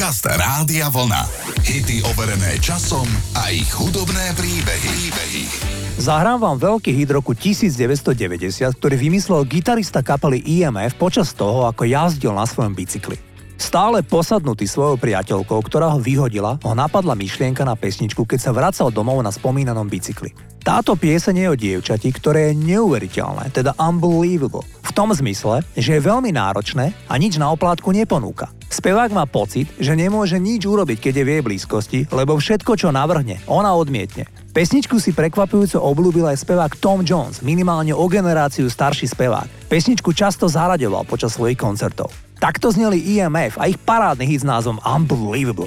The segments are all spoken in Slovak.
Podcast Rádia Vlna. Hity overené časom a ich hudobné príbehy. príbehy. Zahrám vám veľký hit roku 1990, ktorý vymyslel gitarista kapely IMF počas toho, ako jazdil na svojom bicykli. Stále posadnutý svojou priateľkou, ktorá ho vyhodila, ho napadla myšlienka na pesničku, keď sa vracal domov na spomínanom bicykli. Táto pieseň je o dievčati, ktoré je neuveriteľné, teda unbelievable. V tom zmysle, že je veľmi náročné a nič na oplátku neponúka. Spevák má pocit, že nemôže nič urobiť, keď je v jej blízkosti, lebo všetko, čo navrhne, ona odmietne. Pesničku si prekvapujúco obľúbil aj spevák Tom Jones, minimálne o generáciu starší spevák. Pesničku často zaraďoval počas svojich koncertov. Takto zneli EMF a ich parádny hit s názvom Unbelievable.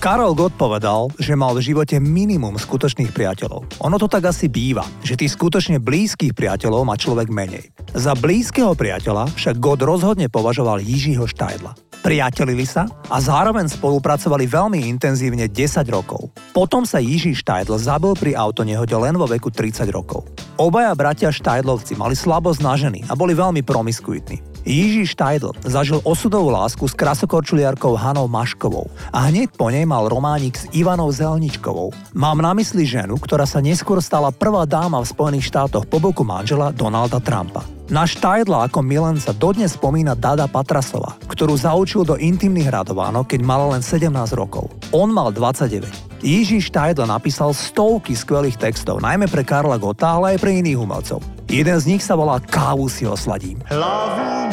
Karol Gott povedal, že mal v živote minimum skutočných priateľov. Ono to tak asi býva, že tých skutočne blízkych priateľov má človek menej. Za blízkeho priateľa však Gott rozhodne považoval Jižiho Štajdla. Priatelili sa a zároveň spolupracovali veľmi intenzívne 10 rokov. Potom sa Jiží Štajdl zabil pri autonehode len vo veku 30 rokov. Obaja bratia Štajdlovci mali slabosť na ženy a boli veľmi promiskuitní. Jiří Štajdl zažil osudovú lásku s krasokorčuliarkou Hanou Maškovou a hneď po nej mal románik s Ivanou Zelničkovou. Mám na mysli ženu, ktorá sa neskôr stala prvá dáma v Spojených štátoch po boku manžela Donalda Trumpa. Na Štajdla ako milenca dodnes spomína Dada Patrasova, ktorú zaučil do intimných radovánok, keď mala len 17 rokov. On mal 29. Jiží Štajdl napísal stovky skvelých textov, najmä pre Karla Gota, ale aj pre iných umelcov. Jeden z nich sa volá Kávu si osladím. Hlavu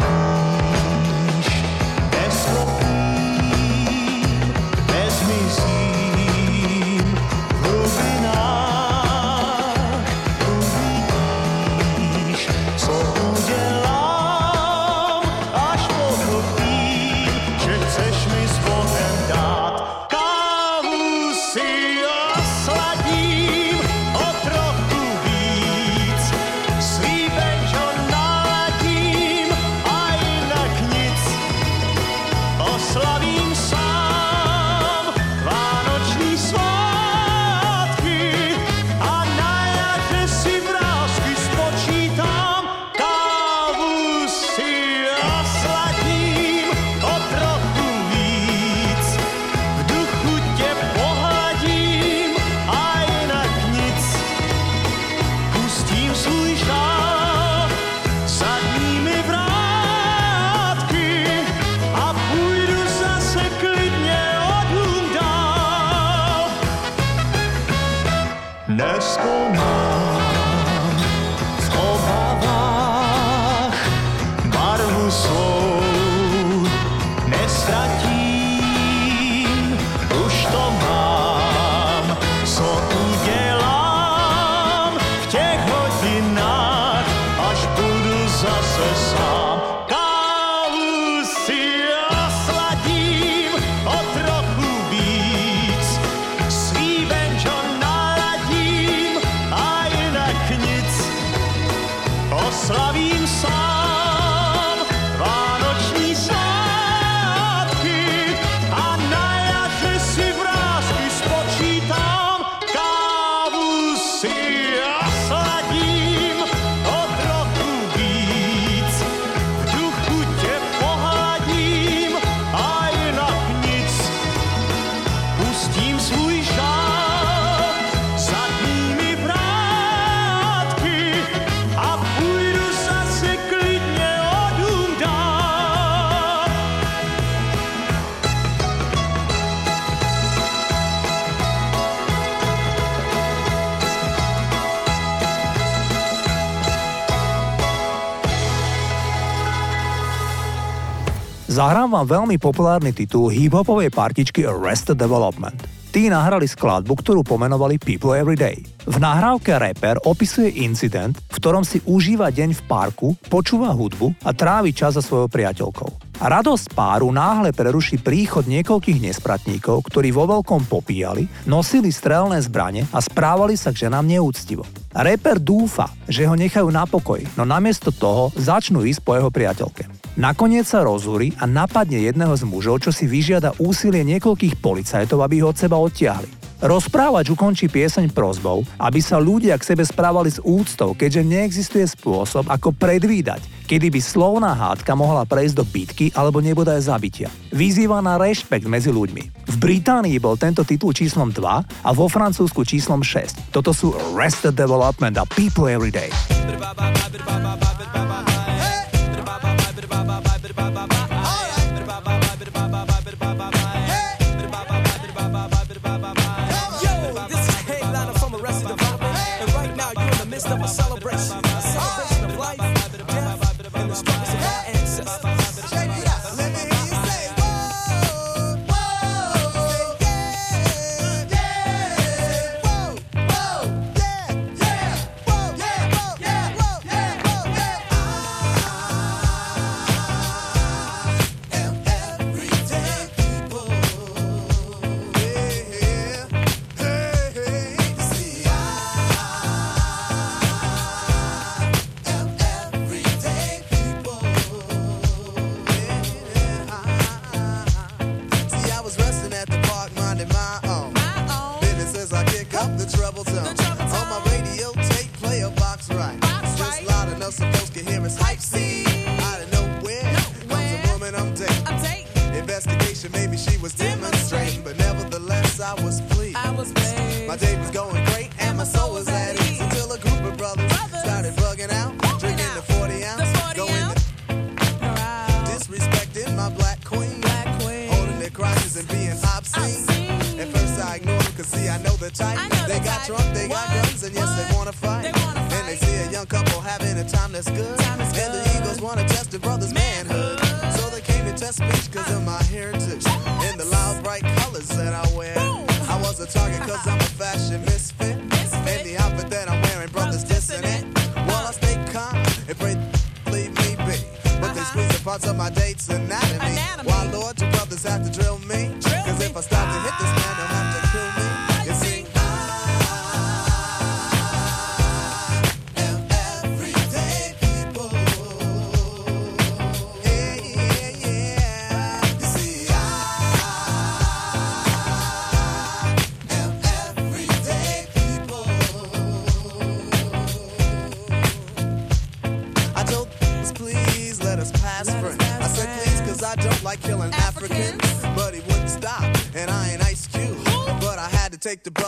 Zahrám vám veľmi populárny titul hip-hopovej partičky Arrested Development. Tí nahrali skladbu, ktorú pomenovali People Every Day. V nahrávke rapper opisuje incident, v ktorom si užíva deň v parku, počúva hudbu a trávi čas za svojou priateľkou. Radosť páru náhle preruší príchod niekoľkých nespratníkov, ktorí vo veľkom popíjali, nosili strelné zbrane a správali sa k ženám neúctivo. Rapper dúfa, že ho nechajú na pokoj, no namiesto toho začnú ísť po jeho priateľke. Nakoniec sa rozúri a napadne jedného z mužov, čo si vyžiada úsilie niekoľkých policajtov, aby ho od seba odtiahli. Rozprávač ukončí pieseň prozbou, aby sa ľudia k sebe správali s úctou, keďže neexistuje spôsob, ako predvídať, kedy by slovná hádka mohla prejsť do bitky alebo nebodaj zabitia. Vyzýva na rešpekt medzi ľuďmi. V Británii bol tento titul číslom 2 a vo Francúzsku číslom 6. Toto sú Arrested Development a People Everyday. and being obscene.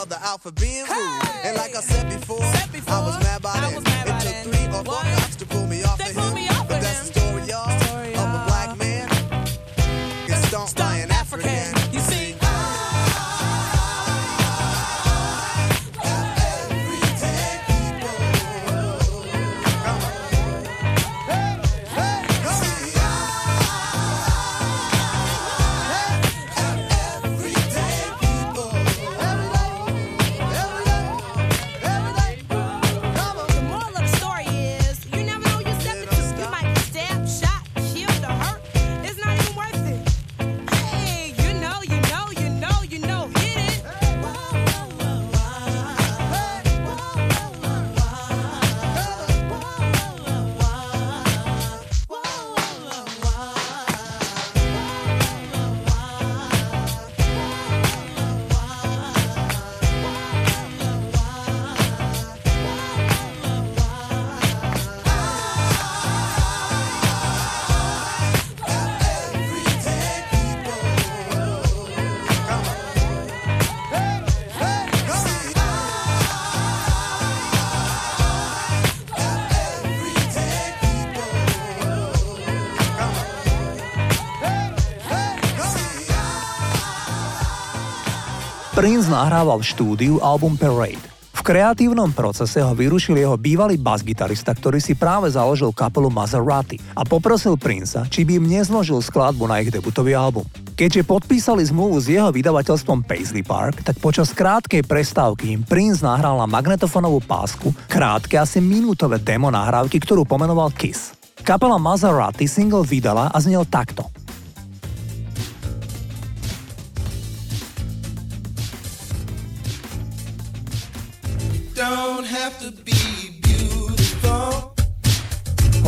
brother out for being rude. And like I said before, Prince nahrával v štúdiu album Parade. V kreatívnom procese ho vyrušil jeho bývalý basgitarista, ktorý si práve založil kapelu Maserati a poprosil Princa, či by im nezložil skladbu na ich debutový album. Keďže podpísali zmluvu s jeho vydavateľstvom Paisley Park, tak počas krátkej prestávky im Prince nahral na magnetofonovú pásku krátke asi minútové demo nahrávky, ktorú pomenoval Kiss. Kapela Maserati single vydala a znel takto –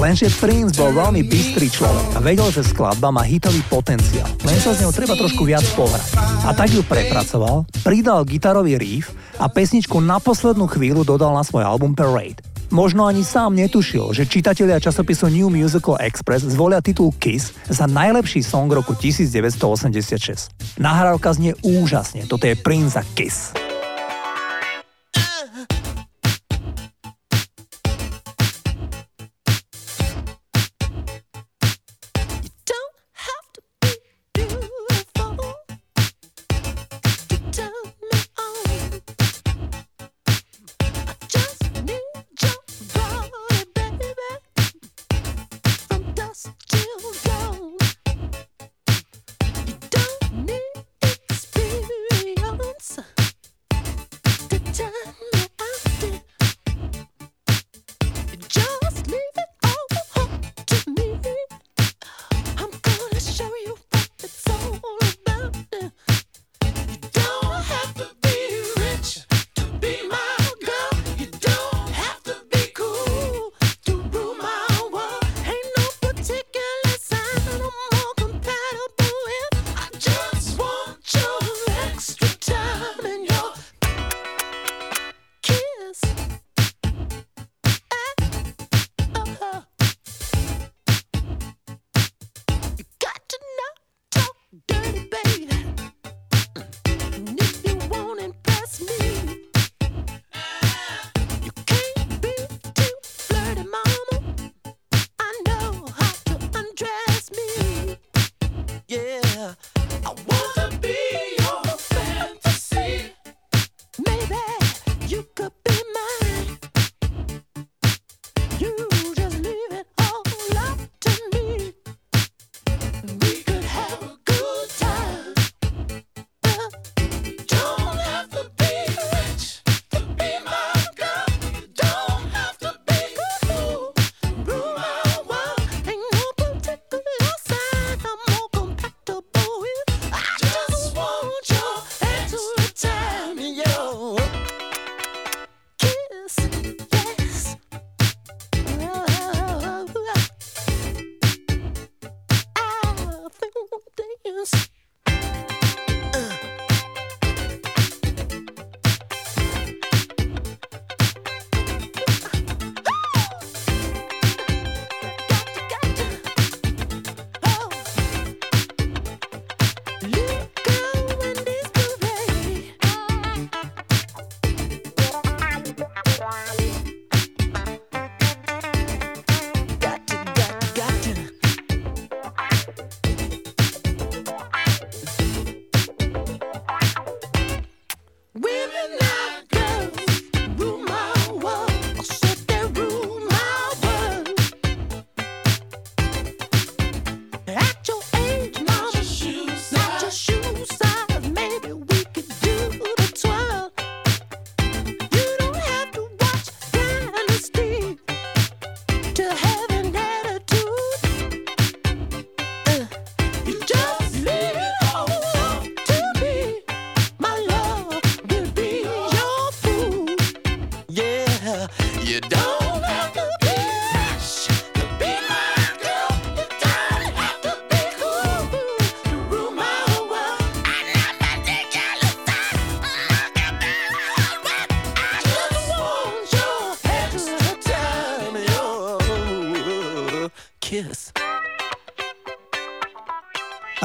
Lenže Prince bol veľmi bystrý človek a vedel, že skladba má hitový potenciál. Len sa z ňou treba trošku viac pohrať. A tak ju prepracoval, pridal gitarový riff a pesničku na poslednú chvíľu dodal na svoj album Parade. Možno ani sám netušil, že čitatelia časopisu New Musical Express zvolia titul Kiss za najlepší song roku 1986. Nahrávka znie úžasne, toto je Prince a Kiss.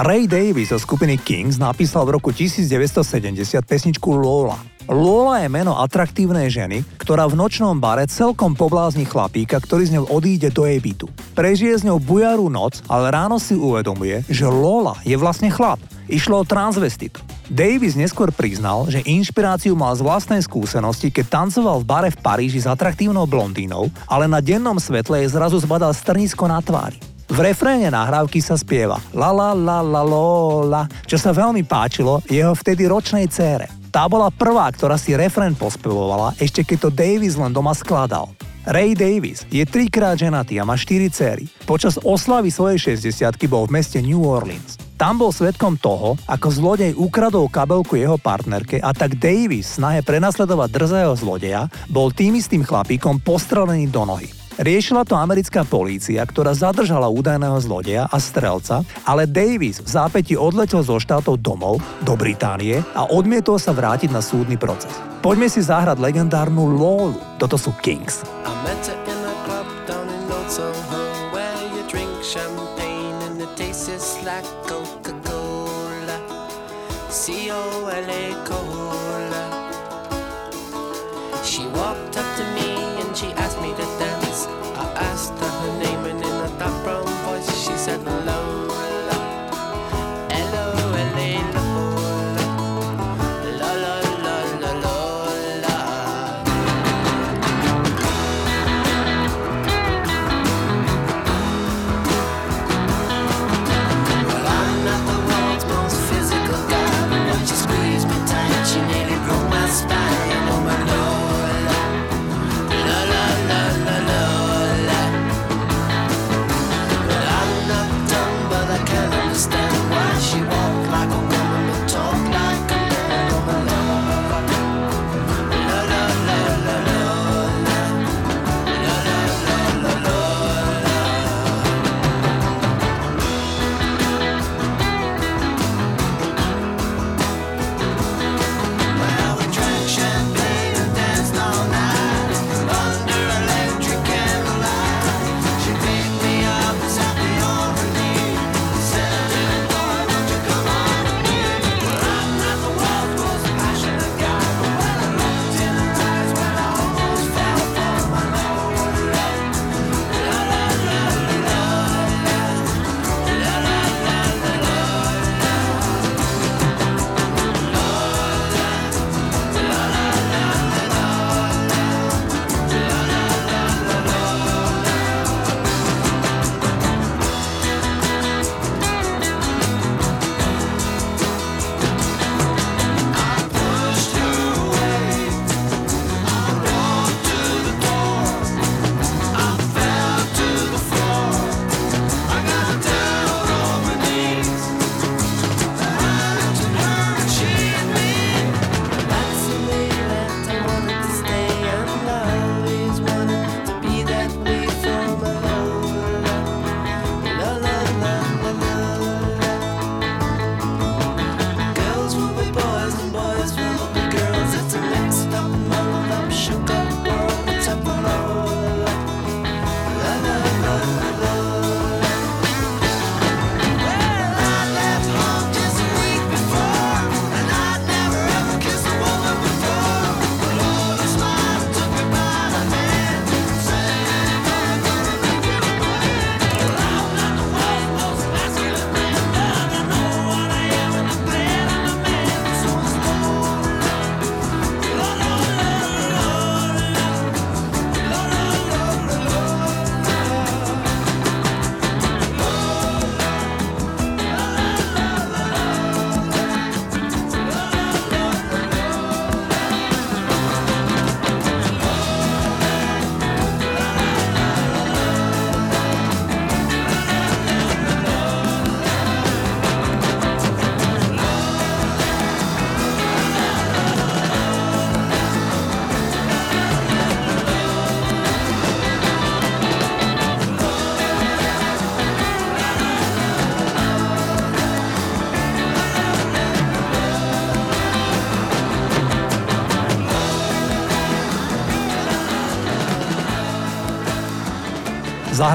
Ray Davis zo skupiny Kings napísal v roku 1970 pesničku Lola. Lola je meno atraktívnej ženy, ktorá v nočnom bare celkom poblázni chlapíka, ktorý z ňou odíde do jej bytu. Prežije s ňou bujarú noc, ale ráno si uvedomuje, že Lola je vlastne chlap. Išlo o transvestitu. Davis neskôr priznal, že inšpiráciu mal z vlastnej skúsenosti, keď tancoval v bare v Paríži s atraktívnou blondínou, ale na dennom svetle jej zrazu zbadal strnisko na tvári. V refréne nahrávky sa spieva la la la la la, čo sa veľmi páčilo jeho vtedy ročnej cére. Tá bola prvá, ktorá si refrén pospevovala, ešte keď to Davis len doma skladal. Ray Davis je trikrát ženatý a má štyri céry. Počas oslavy svojej 60 bol v meste New Orleans. Tam bol svetkom toho, ako zlodej ukradol kabelku jeho partnerke a tak Davis snahe prenasledovať drzého zlodeja bol tým istým chlapíkom postrelený do nohy. Riešila to americká polícia, ktorá zadržala údajného zlodeja a strelca, ale Davis v zápäti odletel zo štátov domov do Británie a odmietol sa vrátiť na súdny proces. Poďme si zahrať legendárnu Lolu. Toto sú Kings. I met her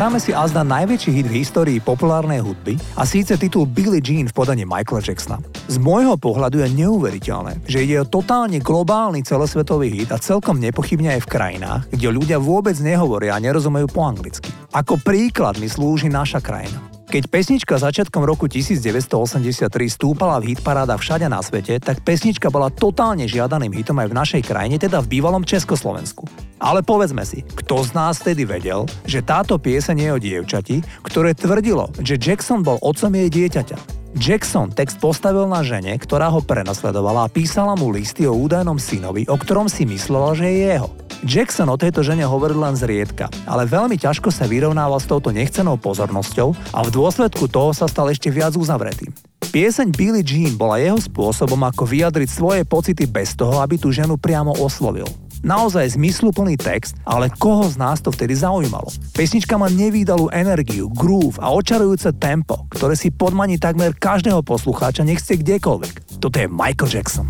Zahráme si azda najväčší hit v histórii populárnej hudby a síce titul Billie Jean v podaní Michaela Jacksona. Z môjho pohľadu je neuveriteľné, že ide o totálne globálny celosvetový hit a celkom nepochybne aj v krajinách, kde ľudia vôbec nehovoria a nerozumejú po anglicky. Ako príklad mi slúži naša krajina. Keď pesnička začiatkom roku 1983 stúpala v hitparádach všade na svete, tak pesnička bola totálne žiadaným hitom aj v našej krajine, teda v bývalom Československu. Ale povedzme si, kto z nás tedy vedel, že táto pieseň je o dievčati, ktoré tvrdilo, že Jackson bol otcom jej dieťaťa. Jackson text postavil na žene, ktorá ho prenasledovala a písala mu listy o údajnom synovi, o ktorom si myslela, že je jeho. Jackson o tejto žene hovoril len zriedka, ale veľmi ťažko sa vyrovnával s touto nechcenou pozornosťou a v dôsledku toho sa stal ešte viac uzavretým. Pieseň Billie Jean bola jeho spôsobom, ako vyjadriť svoje pocity bez toho, aby tú ženu priamo oslovil. Naozaj zmysluplný text, ale koho z nás to vtedy zaujímalo? Pesnička má nevýdalú energiu, groove a očarujúce tempo, ktoré si podmaní takmer každého poslucháča, nech ste kdekoľvek. Toto je Michael Jackson.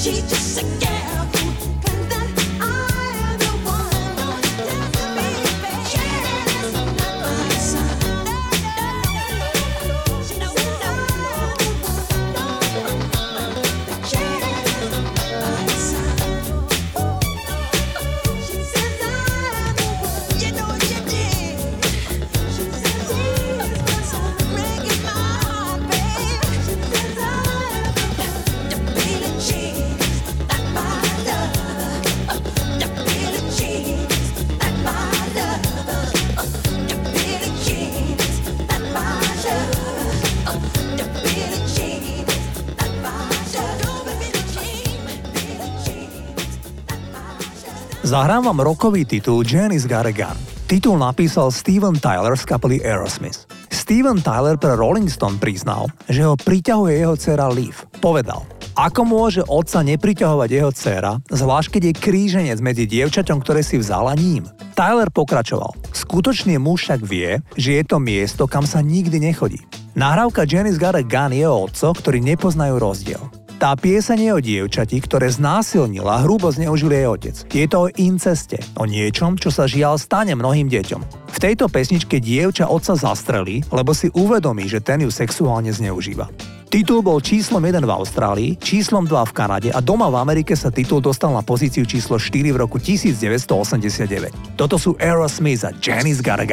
She's just a girl. Zahrám vám rokový titul a Gun. Titul napísal Steven Tyler z kapely Aerosmith. Steven Tyler pre Rolling Stone priznal, že ho priťahuje jeho dcera Liv. Povedal, ako môže otca nepriťahovať jeho dcera, zvlášť keď je kríženec medzi dievčaťom, ktoré si vzala ním. Tyler pokračoval. Skutočný muž však vie, že je to miesto, kam sa nikdy nechodí. Nahrávka a Gun je o otcoch, ktorí nepoznajú rozdiel. Tá pieseň je o dievčati, ktoré znásilnil a hrubo zneužil jej otec. Je to o inceste, o niečom, čo sa žiaľ stane mnohým deťom. V tejto pesničke dievča otca zastrelí, lebo si uvedomí, že ten ju sexuálne zneužíva. Titul bol číslom 1 v Austrálii, číslom 2 v Kanade a doma v Amerike sa titul dostal na pozíciu číslo 4 v roku 1989. Toto sú Aerosmith a Janice Got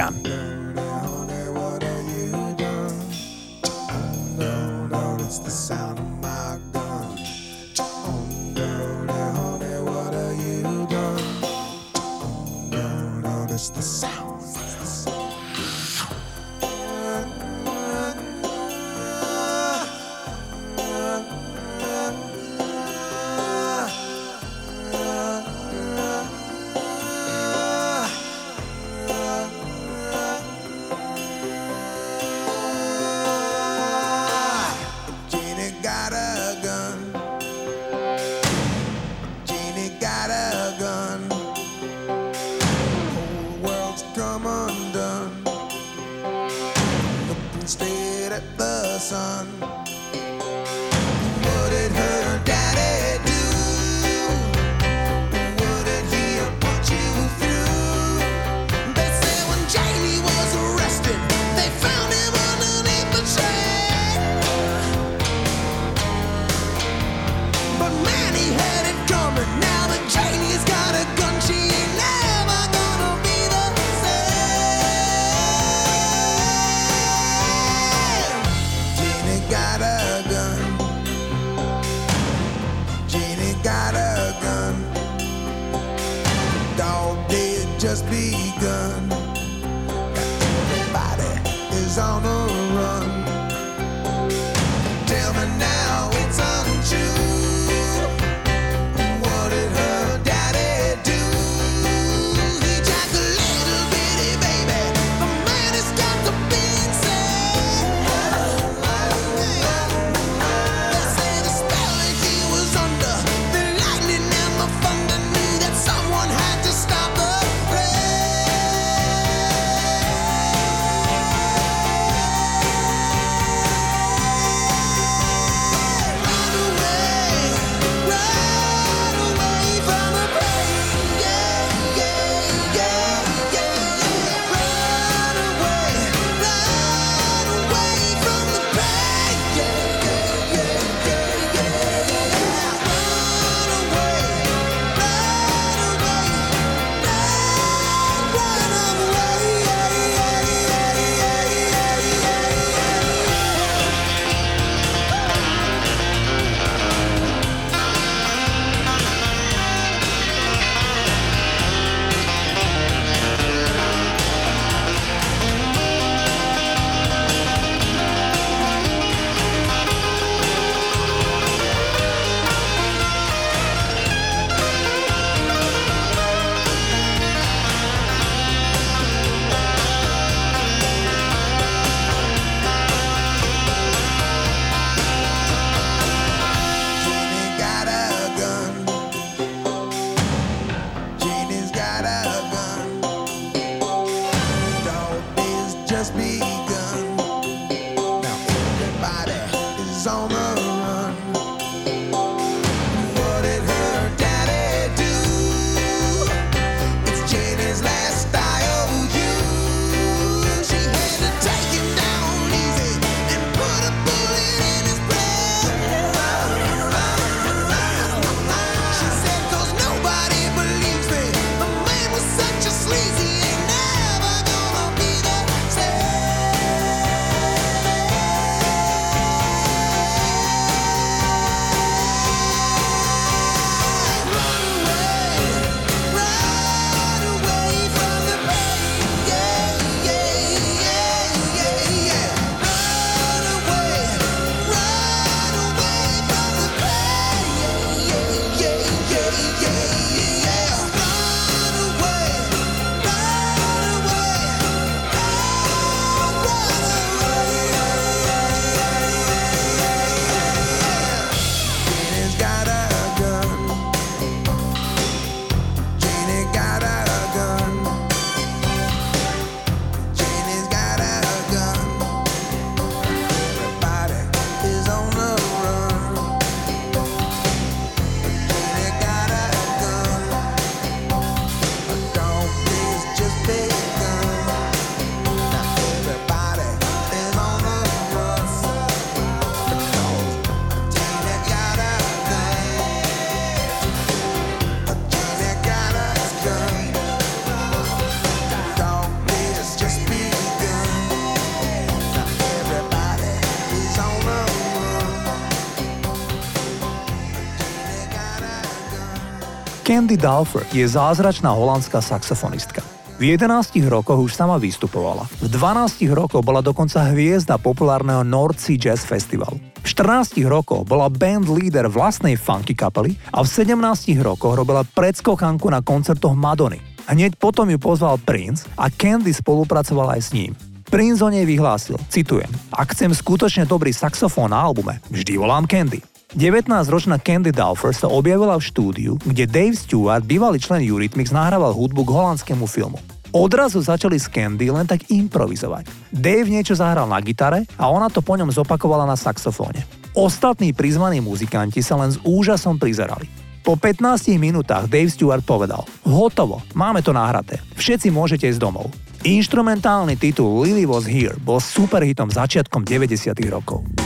Candy Dalfer je zázračná holandská saxofonistka. V 11 rokoch už sama vystupovala. V 12 rokoch bola dokonca hviezda populárneho North Sea Jazz Festival. V 14 rokoch bola band leader vlastnej funky kapely a v 17 rokoch robila predskokanku na koncertoch Madony. Hneď potom ju pozval Prince a Candy spolupracovala aj s ním. Prince o nej vyhlásil, citujem, ak chcem skutočne dobrý saxofón na albume, vždy volám Candy. 19-ročná Candy Dowfer sa objavila v štúdiu, kde Dave Stewart, bývalý člen Eurythmics, nahrával hudbu k holandskému filmu. Odrazu začali s Candy len tak improvizovať. Dave niečo zahral na gitare a ona to po ňom zopakovala na saxofóne. Ostatní prizvaní muzikanti sa len s úžasom prizerali. Po 15 minútach Dave Stewart povedal Hotovo, máme to nahraté, všetci môžete ísť domov. Instrumentálny titul Lily Was Here bol superhitom začiatkom 90 rokov.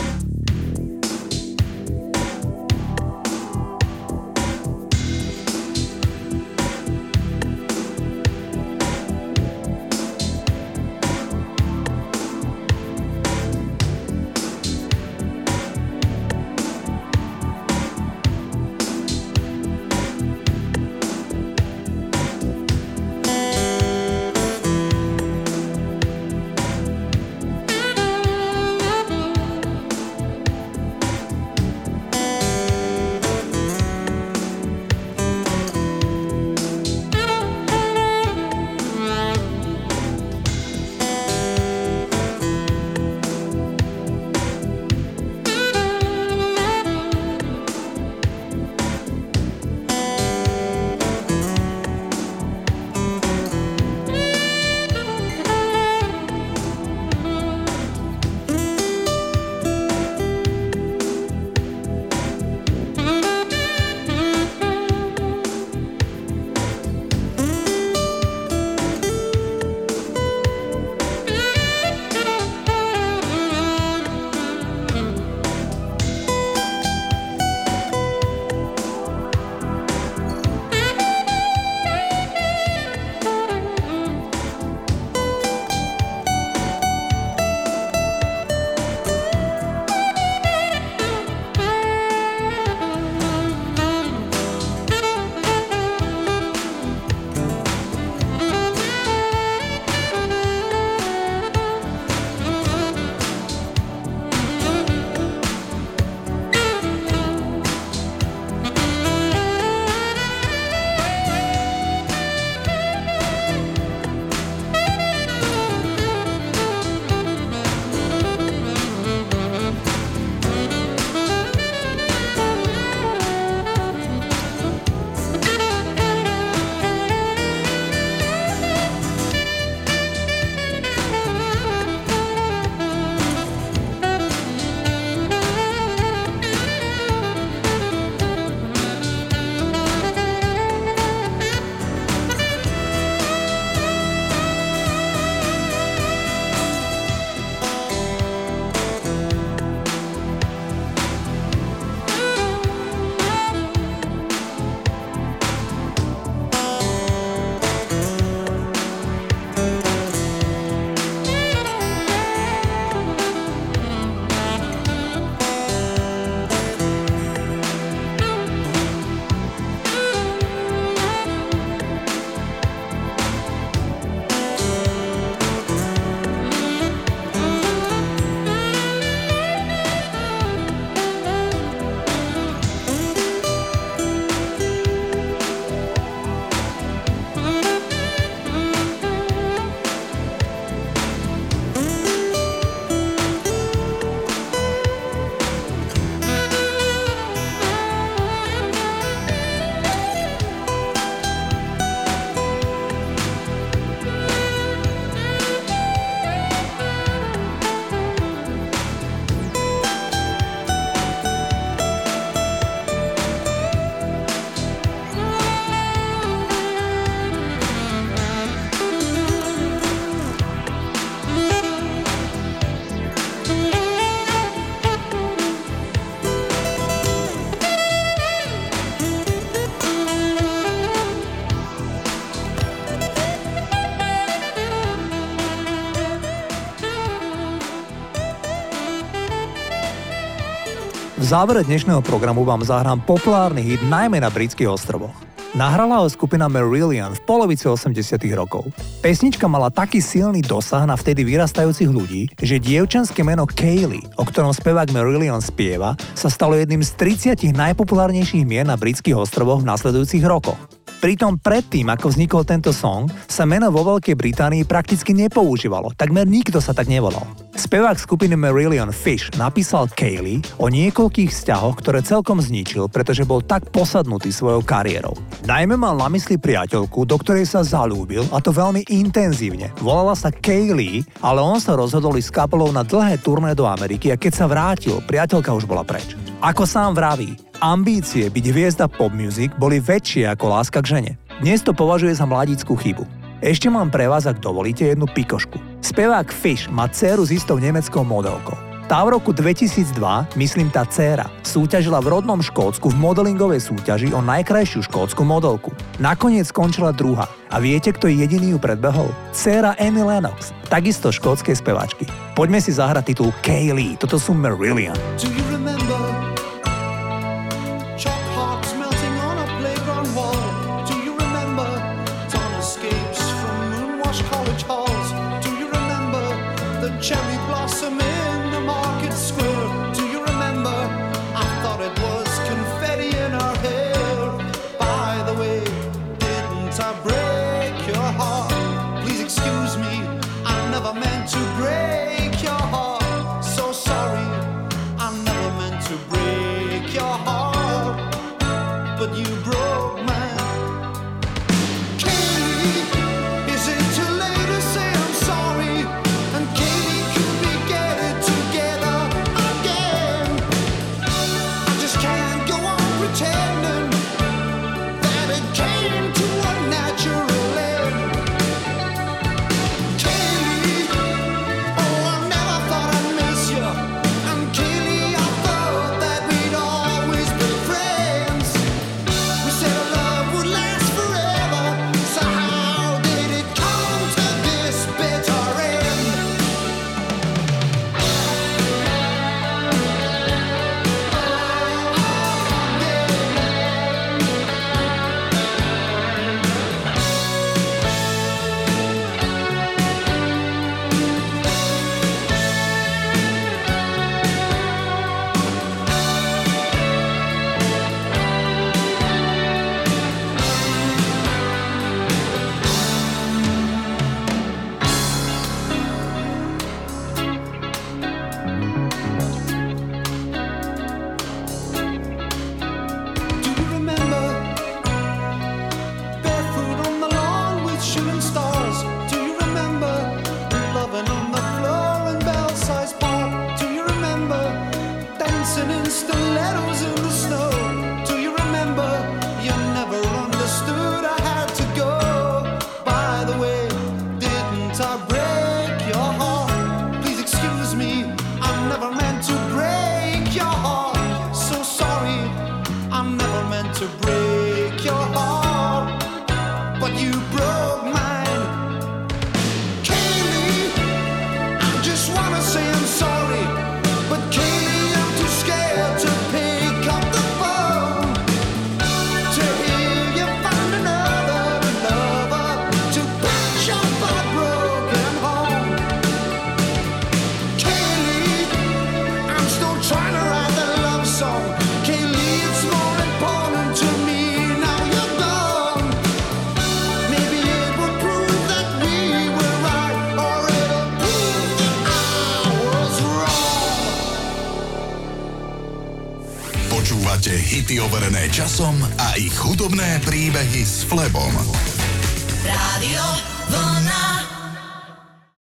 Závere dnešného programu vám zahrám populárny hit najmä na britských ostrovoch. Nahrala ho skupina Marillion v polovici 80 rokov. Pesnička mala taký silný dosah na vtedy vyrastajúcich ľudí, že dievčenské meno Kaylee, o ktorom spevák Marillion spieva, sa stalo jedným z 30 najpopulárnejších mien na britských ostrovoch v nasledujúcich rokoch. Pritom predtým, ako vznikol tento song, sa meno vo Veľkej Británii prakticky nepoužívalo, takmer nikto sa tak nevolal. Spevák skupiny Marillion Fish napísal Kaylee o niekoľkých vzťahoch, ktoré celkom zničil, pretože bol tak posadnutý svojou kariérou. Najmä mal na mysli priateľku, do ktorej sa zalúbil a to veľmi intenzívne. Volala sa Kaylee, ale on sa rozhodol ísť s kapelou na dlhé turné do Ameriky a keď sa vrátil, priateľka už bola preč. Ako sám vraví, ambície byť hviezda pop music boli väčšie ako láska k žene. Dnes to považuje za mladíckú chybu. Ešte mám pre vás, ak dovolíte, jednu pikošku. Spevák Fish má dceru s istou nemeckou modelkou. Tá v roku 2002, myslím tá dcéra, súťažila v rodnom Škótsku v modelingovej súťaži o najkrajšiu škótsku modelku. Nakoniec skončila druhá. A viete, kto jediný ju predbehol? Dcéra Amy Lennox, takisto škótskej speváčky. Poďme si zahrať titul Kaylee, toto sú Marillion. Do you remember